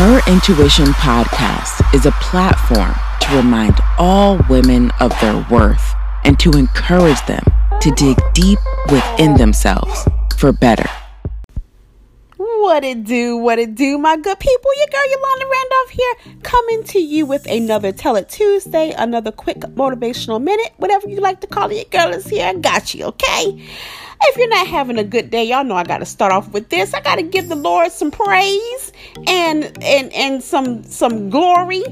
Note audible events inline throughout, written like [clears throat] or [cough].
Her Intuition podcast is a platform to remind all women of their worth and to encourage them to dig deep within themselves for better. What it do, what it do, my good people? Your girl Yolanda Randolph here, coming to you with another Tell It Tuesday, another quick motivational minute, whatever you like to call it. Your girl is here. I got you, okay? If you're not having a good day, y'all know I got to start off with this. I got to give the Lord some praise and and and some some glory.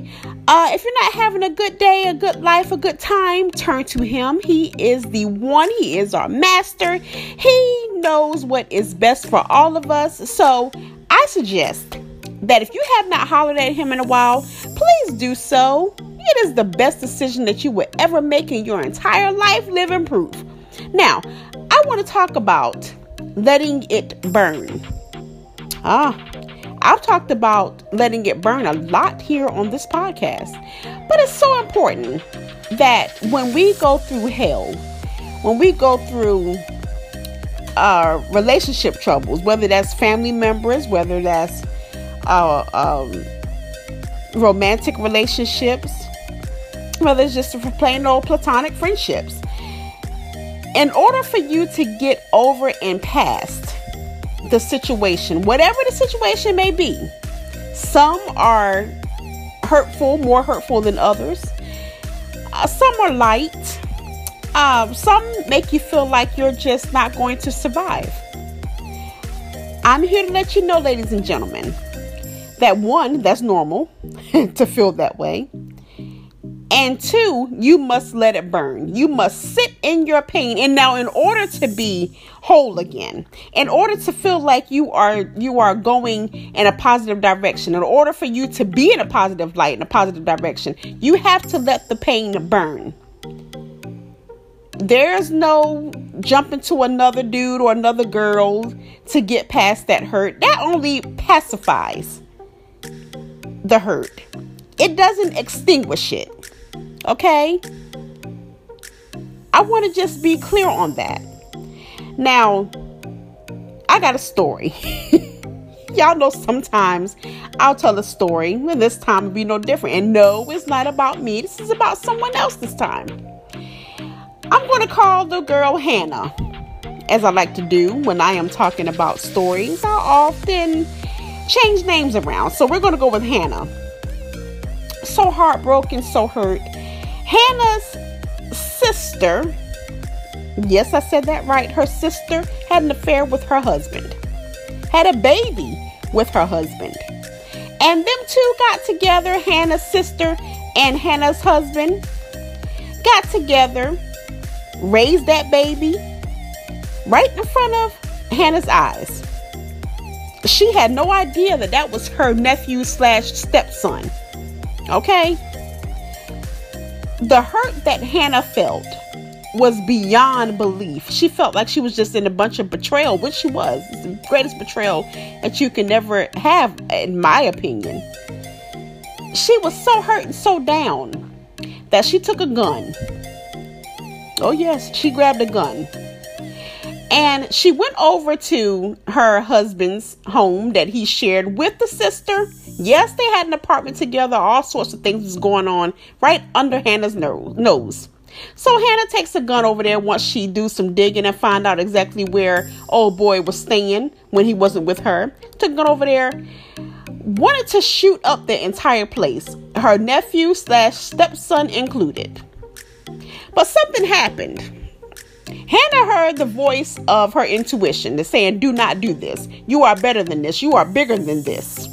Uh, if you're not having a good day, a good life, a good time, turn to Him. He is the one. He is our master. He knows what is best for all of us. So I suggest that if you have not hollered at Him in a while, please do so. It is the best decision that you would ever make in your entire life. Living proof. Now, I want to talk about letting it burn. Ah, I've talked about letting it burn a lot here on this podcast, but it's so important that when we go through hell, when we go through our uh, relationship troubles, whether that's family members, whether that's uh, um, romantic relationships, whether it's just plain old platonic friendships, in order for you to get over and past the situation, whatever the situation may be, some are hurtful, more hurtful than others. Uh, some are light. Um, some make you feel like you're just not going to survive. I'm here to let you know, ladies and gentlemen, that one, that's normal [laughs] to feel that way. And two, you must let it burn. You must sit in your pain. And now in order to be whole again, in order to feel like you are you are going in a positive direction, in order for you to be in a positive light, in a positive direction, you have to let the pain burn. There's no jumping to another dude or another girl to get past that hurt. That only pacifies the hurt. It doesn't extinguish it. Okay? I want to just be clear on that. Now, I got a story. [laughs] Y'all know sometimes I'll tell a story, and this time will be no different. And no, it's not about me. This is about someone else this time. I'm going to call the girl Hannah, as I like to do when I am talking about stories. I often change names around. So we're going to go with Hannah. So heartbroken, so hurt Hannah's sister, yes, I said that right, her sister had an affair with her husband, had a baby with her husband. And them two got together, Hannah's sister and Hannah's husband got together, raised that baby right in front of Hannah's eyes. She had no idea that that was her nephew slash stepson. Okay? The hurt that Hannah felt was beyond belief. She felt like she was just in a bunch of betrayal, which she was. It's the greatest betrayal that you can never have, in my opinion. She was so hurt and so down that she took a gun. Oh, yes, she grabbed a gun. And she went over to her husband's home that he shared with the sister. Yes, they had an apartment together. All sorts of things was going on right under Hannah's nose. So Hannah takes a gun over there once she do some digging and find out exactly where old boy was staying when he wasn't with her. Took a gun over there, wanted to shoot up the entire place, her nephew slash stepson included. But something happened. Hannah heard the voice of her intuition that's saying, Do not do this. You are better than this. You are bigger than this.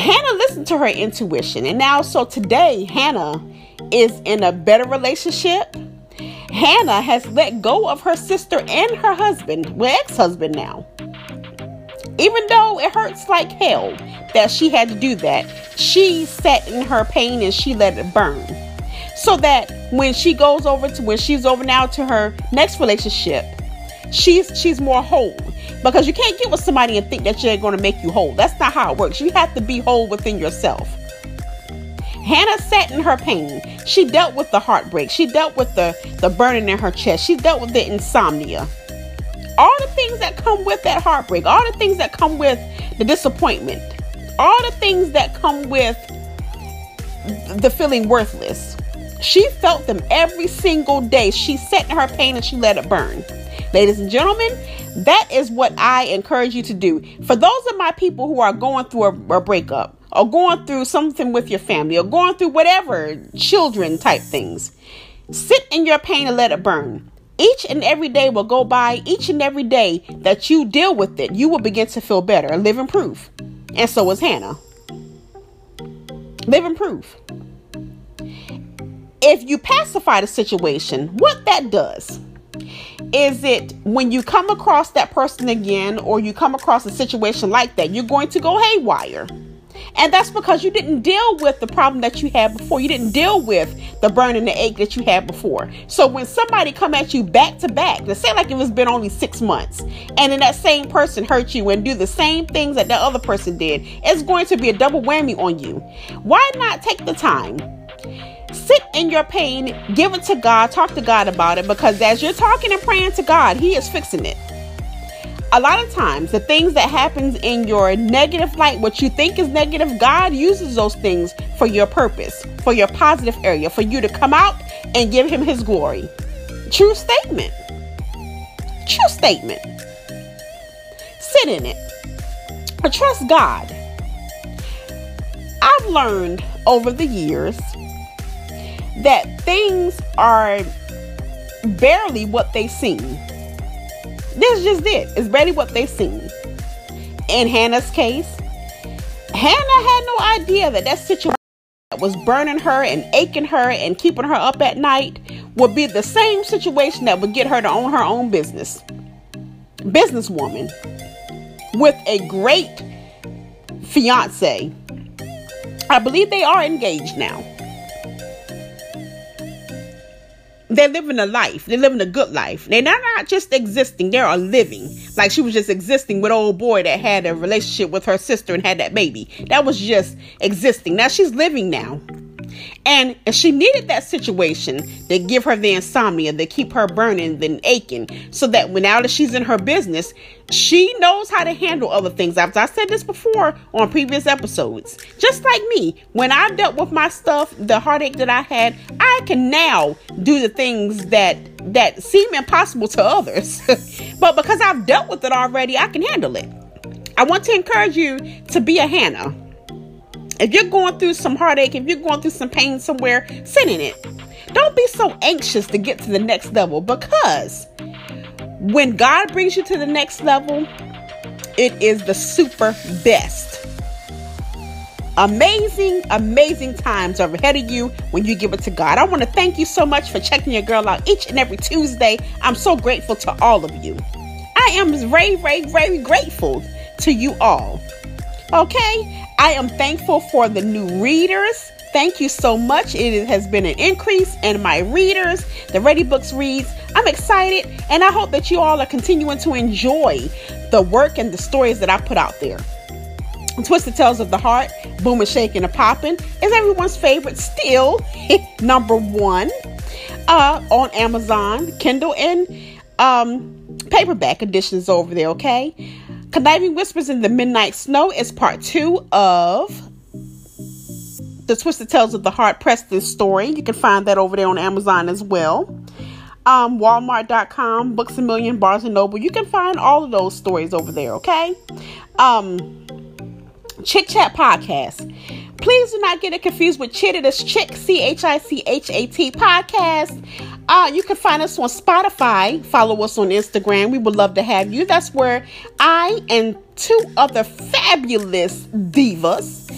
Hannah listened to her intuition. And now, so today, Hannah is in a better relationship. Hannah has let go of her sister and her husband, well, ex husband now. Even though it hurts like hell that she had to do that, she sat in her pain and she let it burn so that when she goes over to when she's over now to her next relationship she's she's more whole. Because you can't get with somebody and think that they're going to make you whole. That's not how it works. You have to be whole within yourself. Hannah sat in her pain. She dealt with the heartbreak. She dealt with the the burning in her chest. She dealt with the insomnia. All the things that come with that heartbreak, all the things that come with the disappointment, all the things that come with the feeling worthless. She felt them every single day. She sat in her pain and she let it burn. Ladies and gentlemen, that is what I encourage you to do. For those of my people who are going through a, a breakup, or going through something with your family, or going through whatever children type things, sit in your pain and let it burn. Each and every day will go by, each and every day that you deal with it, you will begin to feel better, living proof. And so was Hannah. Living proof. If you pacify the situation, what that does is it when you come across that person again or you come across a situation like that, you're going to go haywire. And that's because you didn't deal with the problem that you had before. You didn't deal with the burn and the ache that you had before. So when somebody come at you back to back, let's say like it was been only six months, and then that same person hurt you and do the same things that that other person did, it's going to be a double whammy on you. Why not take the time Sit in your pain, give it to God, talk to God about it because as you're talking and praying to God, He is fixing it. A lot of times, the things that happens in your negative light, what you think is negative, God uses those things for your purpose, for your positive area, for you to come out and give Him His glory. True statement. True statement. Sit in it. But trust God. I've learned over the years that things are barely what they seem. This is just it. It's barely what they seem. In Hannah's case, Hannah had no idea that that situation that was burning her and aching her and keeping her up at night would be the same situation that would get her to own her own business. Businesswoman with a great fiance. I believe they are engaged now. they're living a life. They're living a good life. They're not, not just existing, they are living. Like she was just existing with old boy that had a relationship with her sister and had that baby. That was just existing. Now she's living now. And if she needed that situation to give her the insomnia, to keep her burning and aching, so that when now that she's in her business, she knows how to handle other things. I've, I said this before on previous episodes. Just like me, when I dealt with my stuff, the heartache that I had, I can now do the things that that seem impossible to others. [laughs] but because I've dealt with it already, I can handle it. I want to encourage you to be a Hannah. If you're going through some heartache, if you're going through some pain somewhere, sit in it. Don't be so anxious to get to the next level because when God brings you to the next level, it is the super best. Amazing, amazing times are ahead of you when you give it to God. I want to thank you so much for checking your girl out each and every Tuesday. I'm so grateful to all of you. I am very, very, very grateful to you all. Okay, I am thankful for the new readers. Thank you so much. It has been an increase in my readers, the Ready Books reads. I'm excited and I hope that you all are continuing to enjoy the work and the stories that I put out there. Twisted Tales of the Heart, Boom and Shaking and Popping is everyone's favorite, still [laughs] number one uh, on Amazon, Kindle, and um, paperback editions over there, okay? Conniving Whispers in the Midnight Snow is part two of the Twisted Tales of the Heart Preston story. You can find that over there on Amazon as well. Um, Walmart.com, Books a Million, Barnes and Noble. You can find all of those stories over there, okay? Um, Chick Chat Podcast. Please do not get it confused with Chit. It is Chick, C H I C H A T Podcast. Uh, you can find us on Spotify. Follow us on Instagram. We would love to have you. That's where I and two other fabulous divas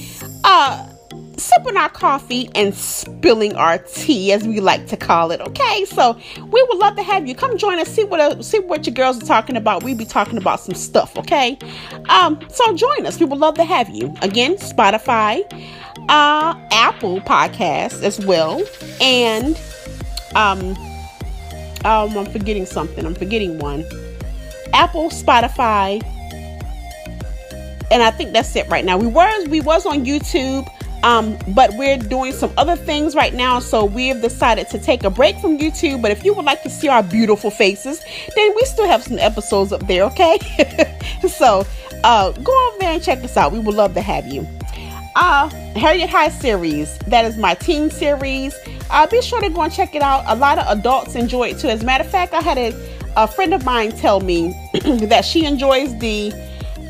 uh sipping our coffee and spilling our tea, as we like to call it. Okay, so we would love to have you come join us. See what uh, see what your girls are talking about. We be talking about some stuff. Okay, um, so join us. We would love to have you. Again, Spotify, uh, Apple Podcasts as well, and um, um, I'm forgetting something. I'm forgetting one. Apple, Spotify, and I think that's it right now. We was we was on YouTube, Um, but we're doing some other things right now, so we've decided to take a break from YouTube. But if you would like to see our beautiful faces, then we still have some episodes up there, okay? [laughs] so uh, go over there and check us out. We would love to have you. Uh, Harriet High series, that is my teen series. Uh, be sure to go and check it out. A lot of adults enjoy it too. As a matter of fact, I had a, a friend of mine tell me [clears throat] that she enjoys the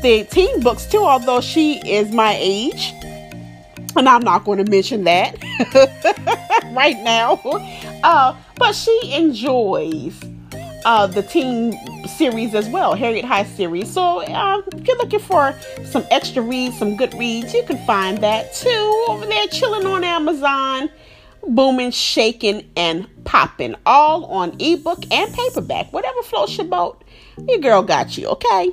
the teen books too, although she is my age and I'm not going to mention that [laughs] right now. Uh, but she enjoys uh, the teen series as well, Harriet High series. So uh, if you're looking for some extra reads, some good reads, you can find that too over there, chilling on Amazon, booming, shaking, and popping, all on ebook and paperback. Whatever floats your boat, your girl got you. Okay.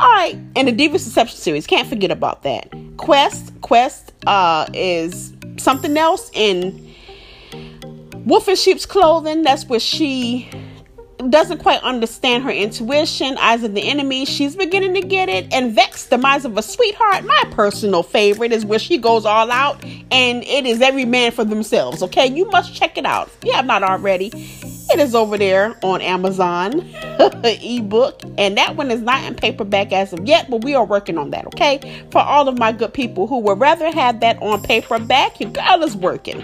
All right, and the Divas Deception series, can't forget about that. Quest, Quest uh, is something else in Wolf in Sheep's Clothing. That's where she doesn't quite understand her intuition, eyes of the enemy. She's beginning to get it. And Vex, Demise of a Sweetheart, my personal favorite, is where she goes all out and it is every man for themselves. Okay, you must check it out if you have not already. It is over there on Amazon [laughs] ebook, and that one is not in paperback as of yet, but we are working on that. Okay, for all of my good people who would rather have that on paperback, your girl is working.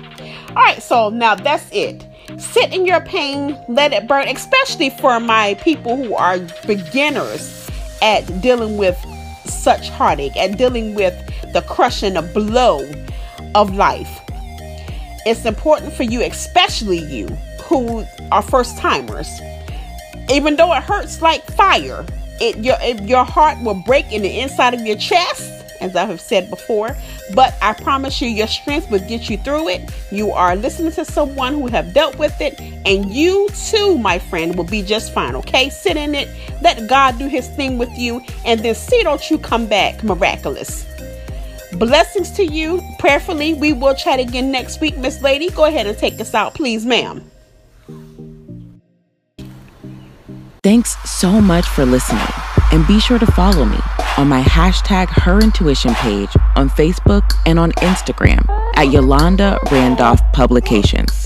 All right, so now that's it. Sit in your pain, let it burn, especially for my people who are beginners at dealing with such heartache, at dealing with the crushing, blow of life. It's important for you, especially you, who are first timers. Even though it hurts like fire, it your it, your heart will break in the inside of your chest, as I have said before. But I promise you, your strength will get you through it. You are listening to someone who have dealt with it, and you too, my friend, will be just fine. Okay, sit in it, let God do His thing with you, and then see don't you come back miraculous. Blessings to you. Prayerfully, we will chat again next week. Miss Lady, go ahead and take us out, please, ma'am. Thanks so much for listening. And be sure to follow me on my hashtag Her Intuition page on Facebook and on Instagram at Yolanda Randolph Publications.